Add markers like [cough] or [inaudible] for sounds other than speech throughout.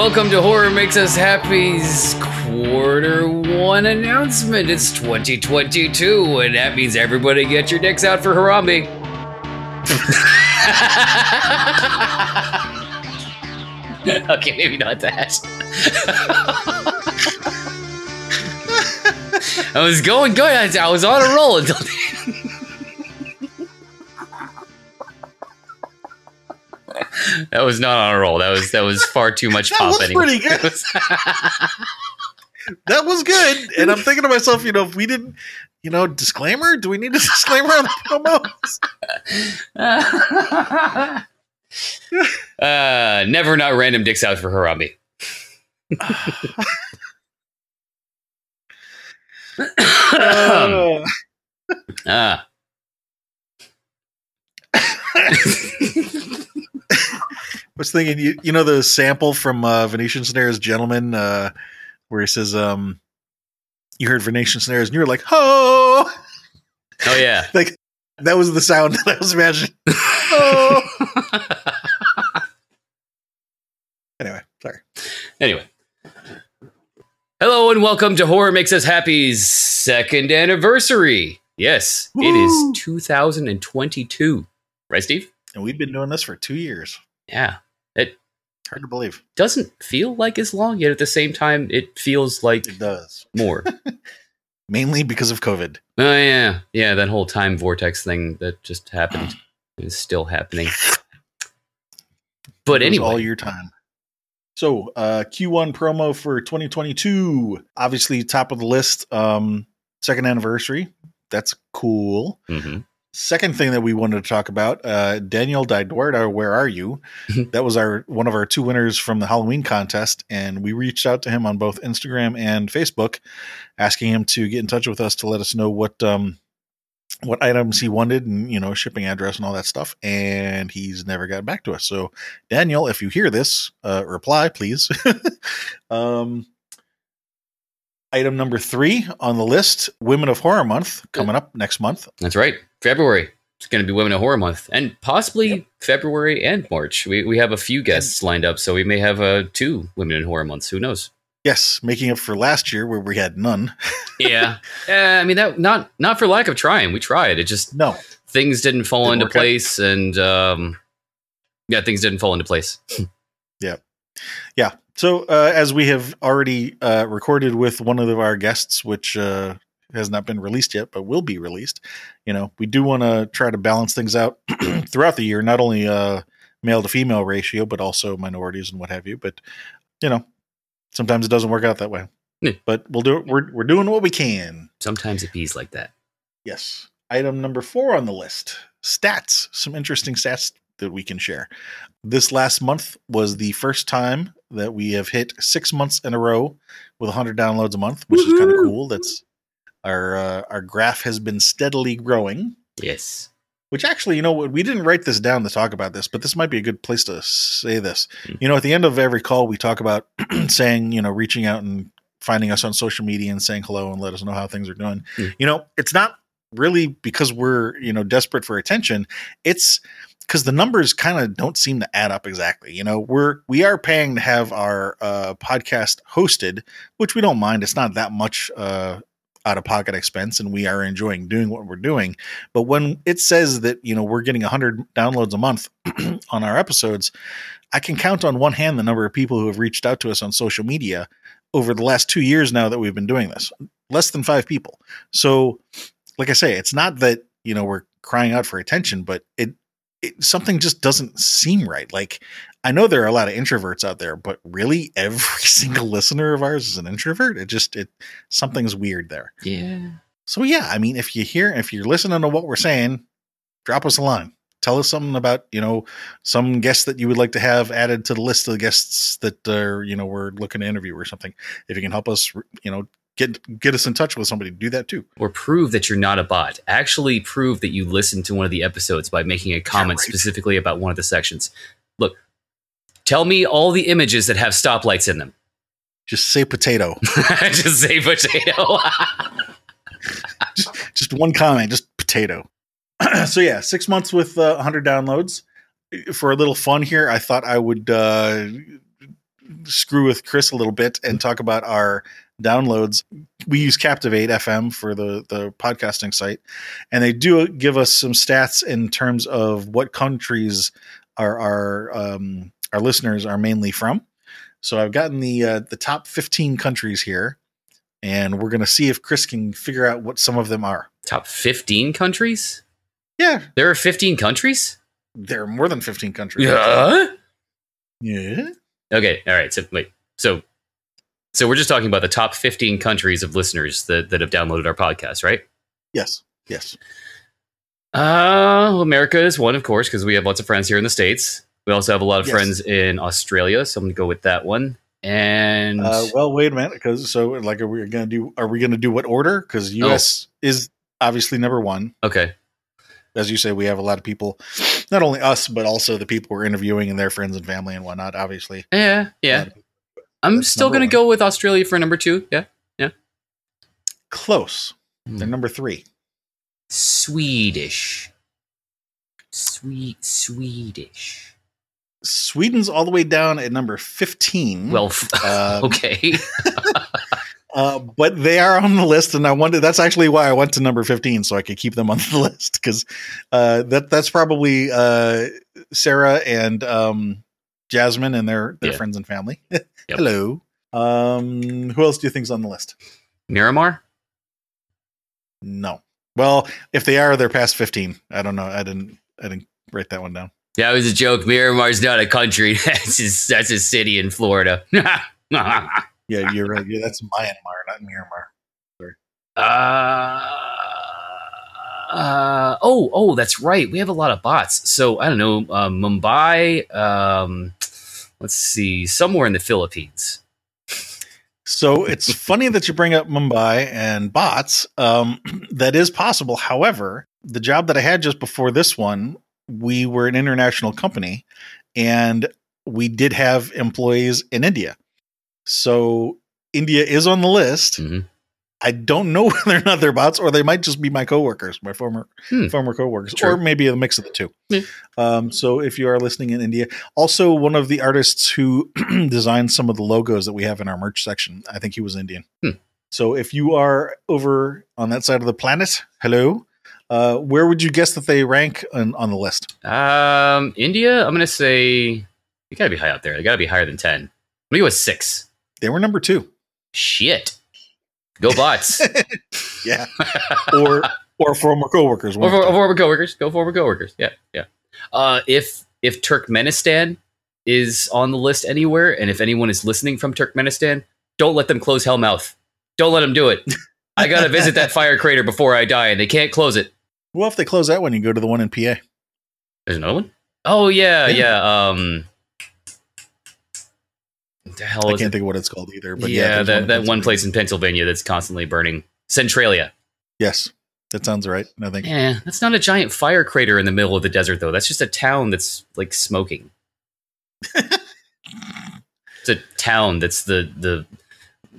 welcome to Horror Makes Us Happy's quarter one announcement. It's 2022, and that means everybody get your dicks out for Harambe. [laughs] okay, maybe not that. [laughs] I was going good. I, I was on a roll until. That was not on a roll. That was that was far too much [laughs] That pop. was anyway. pretty good. [laughs] That was good. And I'm thinking to myself, you know, if we didn't, you know, disclaimer, do we need a disclaimer on the promos? [laughs] uh, never not random dicks out for Harambe. Uh, [coughs] Ah. Was thinking, you, you know, the sample from uh, Venetian Snares Gentleman, uh, where he says, um, you heard Venetian Snares and you were like, ho! [laughs] Oh yeah. [laughs] Like, that was the sound [laughs] that I was imagining. Oh. anyway, sorry. Anyway. Hello and welcome to Horror Makes Us Happy's second anniversary. Yes, it Woo. is 2022. Right, Steve? And we've been doing this for two years. Yeah. It Hard to believe. doesn't feel like as long, yet at the same time, it feels like It does. more. [laughs] Mainly because of COVID. Oh yeah, yeah. That whole time vortex thing that just happened [sighs] is still happening. [laughs] But anyway, all your time. So, uh, Q1 promo for 2022. Obviously, top of the list. Um, second anniversary. That's cool. Mhm. Second thing that we wanted to talk about, uh, Daniel Eduardo, where are you? that was our one of our two winners from the Halloween contest, and we reached out to him on both Instagram and Facebook, asking him to get in touch with us to let us know what um, what items he wanted and you know shipping address and all that stuff. And he's never got back to us. So, Daniel, if you hear this, uh, reply please. [laughs] um, item number three on the list: Women of Horror Month coming up next month. that's right. February. It's going to be Women of Horror Month, and possibly February and March. We we have a few guests lined up, so we may have uh, two Women in Horror Months. Who knows? Yes, making up for last year where we had none. [laughs] Yeah, uh, I mean that not not for lack of trying. We tried. It just No, things didn't fall Didn't into work out. place, and um, yeah, things didn't fall into place. Yeah. So uh, as we have already uh, recorded with one of our guests, which uh, has not been released yet, but will be released, you know, we do want to try to balance things out [clears throat] throughout the year, not only uh, male to female ratio, but also minorities and what have you. But you know, sometimes it doesn't work out that way. Yeah. But we'll do it. We're we're doing what we can. Sometimes it bees like that. Yes. Item number four on the list stats. Some interesting stats that we can share. This last month was the first time that we have hit six months in a row with 100 downloads a month, which is kind of cool. That's our uh, our graph has been steadily growing. Yes. Which actually, you know, what we didn't write this down to talk about this, but this might be a good place to say this. Hmm. You know, at the end of every call, we talk about [clears throat] saying, you know, reaching out and finding us on social media and saying hello and let us know how things are doing. Hmm. You know, it's not really because we're, you know, desperate for attention. It's because the numbers kind of don't seem to add up exactly. You know, we're we are paying to have our uh, podcast hosted, which we don't mind. It's not that much uh, out of pocket expense, and we are enjoying doing what we're doing. But when it says that you know we're getting 100 downloads a month [clears throat] on our episodes, I can count on one hand the number of people who have reached out to us on social media over the last two years now that we've been doing this. Less than five people. So, like I say, it's not that you know we're crying out for attention, but it, it something just doesn't seem right. Like I know there are a lot of introverts out there, but really [laughs] every single listener of ours is an introvert. It just it something's weird there. Yeah. So yeah, I mean, if you hear, if you're listening to what we're saying, drop us a line. Tell us something about you know some guests that you would like to have added to the list of the guests that are you know we're looking to interview or something. If you can help us, you know, get get us in touch with somebody, to do that too. Or prove that you're not a bot. Actually prove that you listened to one of the episodes by making a comment right. specifically about one of the sections. Look, tell me all the images that have stoplights in them. Just say potato. [laughs] Just say potato. [laughs] just, just one comment, just potato. [clears throat] so yeah, six months with uh, 100 downloads. For a little fun here, I thought I would uh, screw with Chris a little bit and talk about our downloads. We use Captivate FM for the the podcasting site, and they do give us some stats in terms of what countries our our um, our listeners are mainly from. So I've gotten the uh, the top 15 countries here, and we're going to see if Chris can figure out what some of them are. Top 15 countries? Yeah, There are 15 countries? there are more than 15 countries. Yeah. Yeah. Okay. All right. So wait. So so we're just talking about the top 15 countries of listeners that, that have downloaded our podcast, right? Yes. Yes. Uh, America is one, of course, because we have lots of friends here in the states. We also have a lot of Yes. friends in Australia, so I'm gonna go with that one. And Uh, well, wait a minute, because so like, are we going to do? Are we going to do what order? Because U.S. is obviously number one. okay, As you say, we have a lot of people, not only us, but also the people we're interviewing and their friends and family and whatnot. Obviously, yeah, yeah. Of people. I'm That's still gonna one. go with Australia for number two. Yeah, Yeah. close. Hmm. They're number three. Swedish, sweet Swedish. Sweden's all the way down at number fifteen. Well, f- [laughs] Uh, okay. [laughs] [laughs] uh, but they are on the list, and I wanted. That's actually why I went to number fifteen, so I could keep them on the list because uh, that that's probably uh, Sarah and um, Jasmine and their their Yeah. friends and family. Hello. Um, who else do you think's on the list? Miramar. No. Well, if they are, they're past fifteen. I don't know. I didn't. I didn't write that one down. That was a joke. Miramar's not a country. [laughs] That's his, that's a city in Florida. [laughs] Yeah, you're right. Yeah, that's Myanmar, not Miramar. Uh, uh, oh, oh, that's right. We have a lot of bots. So I don't know, uh, Mumbai. Um, let's see, somewhere in the Philippines. So it's [laughs] funny that you bring up Mumbai and bots. Um, [clears throat] that is possible. However, the job that I had just before this one, we were an international company and we did have employees in India. So India is on the list. Mhm. I don't know [laughs] whether or not they're bots or they might just be my coworkers, my former Hmm. former coworkers, True. or maybe a mix of the two. Yeah. Um, so if you are listening in India, also one of the artists who [clears throat] designed some of the logos that we have in our merch section, I think he was Indian. Hmm. So if you are over on that side of the planet, hello. Uh, where would you guess that they rank on, on the list? Um, India. I'm gonna say you gotta be high up there. They gotta be higher than ten. Let me go with six. They were number two. Shit. Go bots. [laughs] Yeah, or or former coworkers. or one of for, them. former coworkers. Go former coworkers. Yeah, yeah. Uh, if if Turkmenistan is on the list anywhere, and if anyone is listening from Turkmenistan, don't let them close Hellmouth. Don't let them do it. I gotta visit that fire crater before I die, and they can't close it. Well, if they close that one, you go to the one in PA. There's another one. Oh yeah, Yeah. yeah. Um, the hell I can't it? think of what it's called either. But yeah, yeah, that, that one place in Pennsylvania that's constantly burning. Centralia. Yes, that sounds right. I think. Yeah, that's not a giant fire crater in the middle of the desert, though. That's just a town that's like smoking. [laughs] it's a town that's the the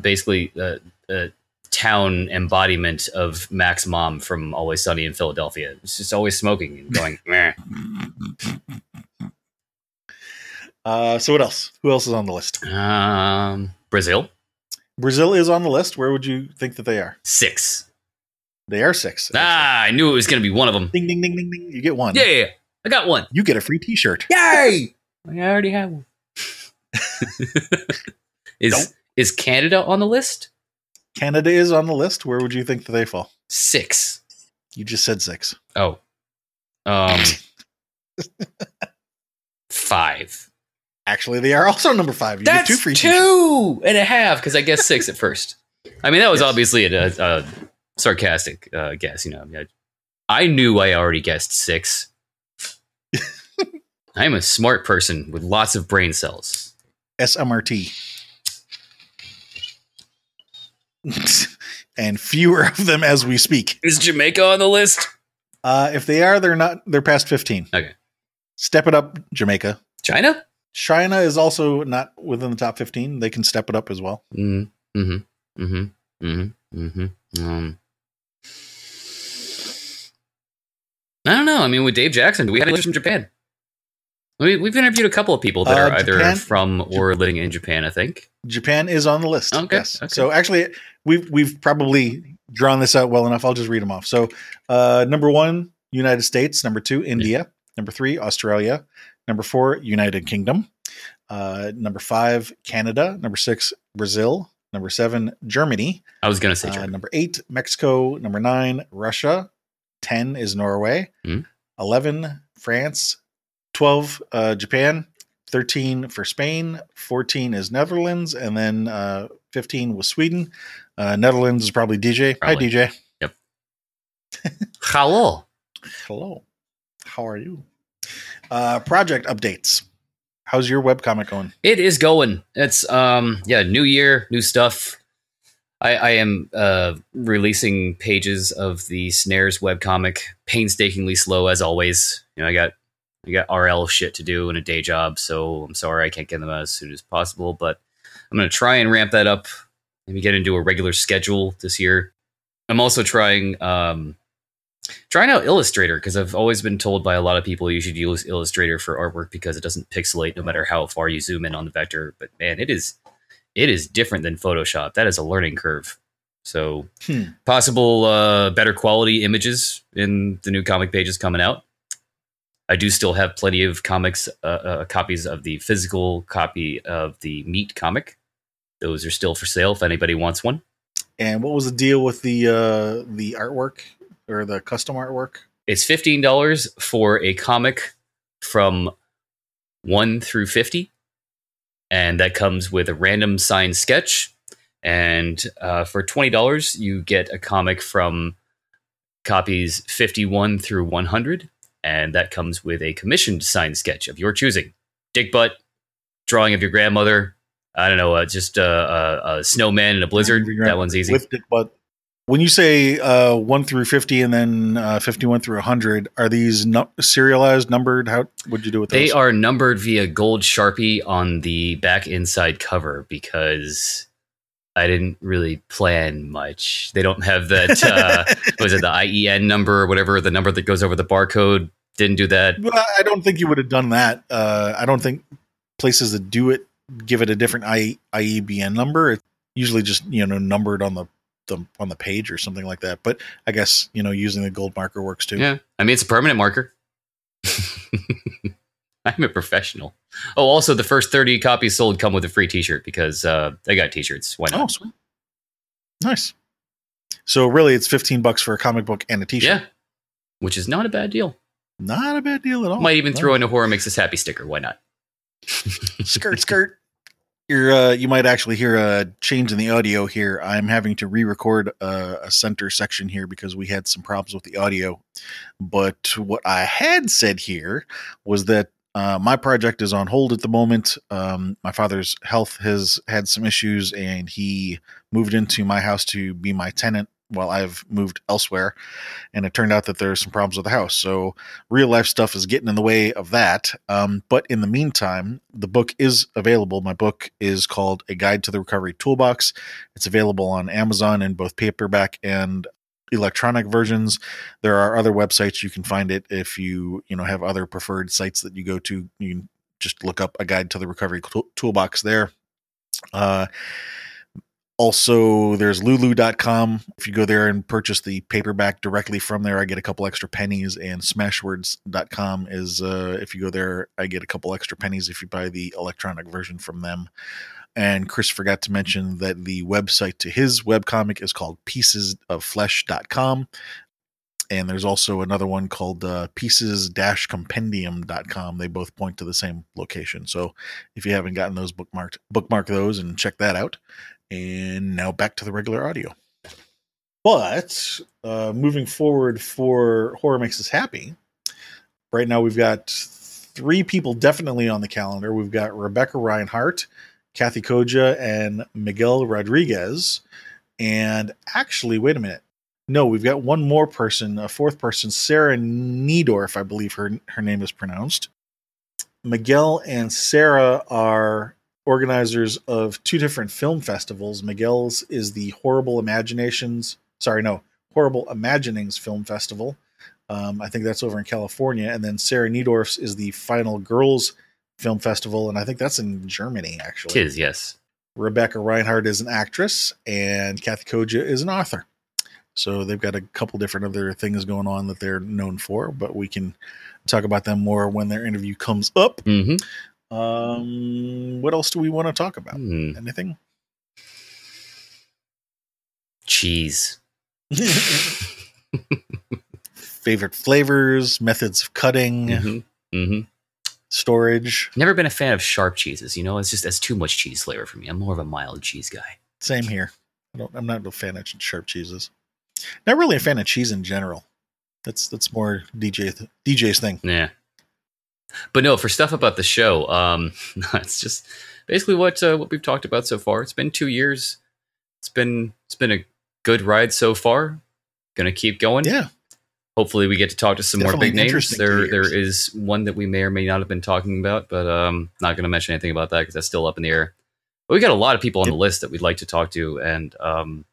basically uh, uh, town embodiment of Mac's Mom from Always Sunny in Philadelphia. It's just always smoking and going. [laughs] Meh. Uh, so what else? Who else is on the list? Um, Brazil Brazil is on the list. Where would you think that they are? six. They are six. Ah, I knew it was going to be one of them. Ding ding ding ding ding. You get one. Yeah, I got one. You get a free T-shirt. Yay! [laughs] I already have one. [laughs] is Nope. is Canada on the list? Canada is on the list. Where would you think that they fall? Six. You just said six. Oh. Um [laughs] five. Actually, they are [laughs] also number five. You That's two free two, and a half because I guessed six at first. I mean, that was Yes. obviously a, a, a sarcastic uh, guess. You know, I, I, I knew I already guessed six. [laughs] I'm a smart person with lots of brain cells. SMRT. [laughs] and fewer of them as we speak. Is Jamaica on the list? Uh, if they are, they're not. They're past fifteen. Okay. Step it up, Jamaica. China? China is also not within the top fifteen. They can step it up as well. Mm-hmm. Mm-hmm. Mm-hmm. Mm-hmm. Mm-hmm. Um, I don't know. I mean, with Dave Jackson, do we have any from Japan? We, we've interviewed a couple of people that Uh, are either Japan- from or living in Japan. I think. Japan is on the list. Okay, Yes. okay. So actually, we've we've probably drawn this out well enough. I'll just read them off. So, uh, number one, United States. Number two, India. Number three, Australia. Number four, United Kingdom. Uh, number five, Canada. Number six, Brazil. Number seven, Germany. I was gonna say Uh, Germany. number eight, Mexico. Number nine, Russia. Ten is Norway. Hmm. Eleven, France. Twelve, uh, Japan. Thirteen for Spain. Fourteen is Netherlands, and then uh, fifteen was Sweden. Uh, Netherlands is probably DJ. Probably. Hi, DJ. Yep. Hello. Hello. How are you? Uh, project updates. How's your webcomic going? It is going. It's um yeah, new year, new stuff. I, I am uh, releasing pages of the Snares webcomic painstakingly slow as always. You know, I got I got RL shit to do and a day job, so I'm sorry I can't get them out as soon as possible, but I'm gonna try and ramp that up. Maybe get into a regular schedule this year. I'm also trying um trying out Illustrator because I've always been told by a lot of people you should use Illustrator for artwork because it doesn't pixelate no matter how far you zoom in on the vector. But man, it is it is different than Photoshop. That is a learning curve. So Hmm. possible uh, better quality images in the new comic pages coming out. I do still have plenty of comics, uh, uh, copies of the physical copy of the Meat comic. Those are still for sale if anybody wants one. And what was the deal with the uh, the artwork or the custom artwork? It's fifteen dollars for a comic from one through fifty, and that comes with a random signed sketch. And uh, for twenty dollars, you get a comic from copies fifty-one through one hundred, and that comes with a commissioned signed sketch of your choosing. Dick butt, drawing of your grandmother. I don't know, uh, just uh, a, a snowman in a blizzard. That one's easy. With Dick Butt. When you say uh, one through fifty and then uh, fifty-one through hundred, are these nu- serialized, numbered? How would you do with those? They are numbered via gold sharpie on the back inside cover because I didn't really plan much. They don't have that. Uh, [laughs] was it the IEN number or whatever? The number that goes over the barcode didn't do that. Well, I don't think you would have done that. Uh, I don't think places that do it give it a different I, IEBN number. It's usually just you know numbered on the, the on the page or something like that. But I guess you know using the gold marker works too. Yeah, I mean it's a permanent marker. [laughs] I'm a professional. Oh, also the first 30 copies sold come with a free T-shirt because uh, they got T-shirts. Why not? Oh, sweet. Nice. So really, it's fifteen bucks for a comic book and a T-shirt. yeah, which is not a bad deal. Not a bad deal at all. Might even No. throw in a horror makes us happy sticker. Why not? [laughs] skirt skirt you're uh, you might actually hear a change in the audio here. I'm having to re-record a, a center section here because we had some problems with the audio. But what i had said here was that uh, my project is on hold at the moment. Um, my father's health has had some issues and he moved into my house to be my tenant while i've moved elsewhere and it turned out that there's some problems with the house so real life stuff is getting in the way of that. Um, but in the meantime, the book is available. My book is called A Guide to the Recovery Toolbox. It's available on Amazon in both paperback and electronic versions. There are other websites you can find it if you you know have other preferred sites that you go to. You can just look up A Guide to the Recovery Toolbox there. Uh, also, there's lulu.com. If you go there and purchase the paperback directly from there, I get a couple extra pennies. And smashwords.com is, uh, if you go there, I get a couple extra pennies if you buy the electronic version from them. And Chris forgot to mention that the website to his webcomic is called piecesofflesh.com. And there's also another one called uh, pieces-compendium.com. They both point to the same location. So if you haven't gotten those bookmarked, bookmark those and check that out. And now back to the regular audio. But uh, moving forward for Horror Makes Us Happy, right now we've got three people definitely on the calendar. We've got Rebecca Reinhart, Kathe Koja, and Miguel Rodriguez. And actually, wait a minute. No, we've got one more person, a fourth person, Sarah Niedorf, I believe her her name is pronounced. Miguel and Sarah are organizers of two different film festivals. Miguel's is the Horrible Imaginations, sorry, no, Horrible Imaginings Film Festival. Um, I think that's over in California, and then Sarah Niedorf's is the final girls film festival, and I think that's in Germany actually. Tis, yes. Rebecca Reinhardt is an actress, and Kathe Koja is an author. So they've got a couple different other things going on that they're known for, but we can talk about them more when their interview comes up. hmm Um, what else do we want to talk about? Hmm. Anything? Cheese. [laughs] Favorite flavors, methods of cutting, hmm hmm storage. Never been a fan of sharp cheeses. You know, it's just that's too much cheese flavor for me. I'm more of a mild cheese guy. Same here. I don't, I'm not a fan of sharp cheeses. Not really a fan of cheese in general. That's that's more DJ th- DJ's thing. Yeah. But no, for stuff about the show, um, [laughs] it's just basically what uh, what we've talked about so far. It's been two years. It's been it's been a good ride so far. Gonna keep going. Yeah, Hopefully, we get to talk to some Definitely more big names. There, there is one that we may or may not have been talking about, but um, not going to mention anything about that because that's still up in the air. But we got a lot of people on the list that we'd like to talk to, and um,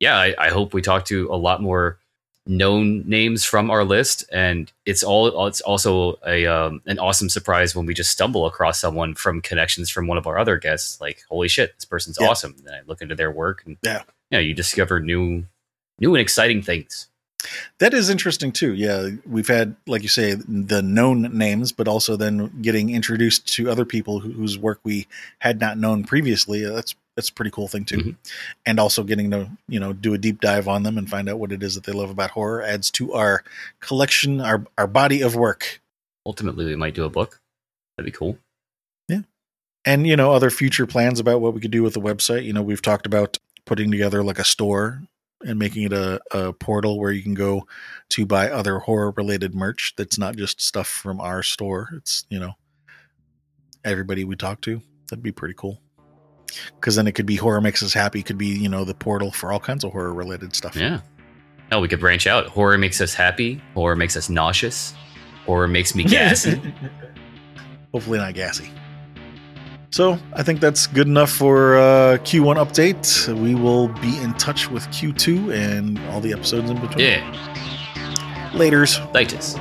yeah, I, I hope we talk to a lot more known names from our list. And it's all it's also a um, an awesome surprise when we just stumble across someone from connections from one of our other guests. Like, holy shit, this person's Yeah. awesome! And I look into their work, and Yeah. yeah, you discover new, new and exciting things. that is interesting too. Yeah, we've had, like you say, the known names, but also then getting introduced to other people whose work we had not known previously. That's that's a pretty cool thing too. Mhm. And also getting to you know do a deep dive on them and find out what it is that they love about horror adds to our collection, our our body of work. Ultimately, we might do a book. That'd be cool. Yeah. And you know other future plans about what we could do with the website you know we've talked about putting together like a store and making it a, a portal where you can go to buy other horror related merch that's not just stuff from our store it's you know everybody we talk to that'd be pretty cool because then it could be horror makes us happy could be you know the portal for all kinds of horror related stuff Yeah. Oh, we could branch out. Horror makes us happy. Horror makes us nauseous. Horror makes me gassy. [laughs] hopefully not gassy so i think that's good enough for uh, q1 update we will be in touch with q2 and all the episodes in between yeah. laters Titus.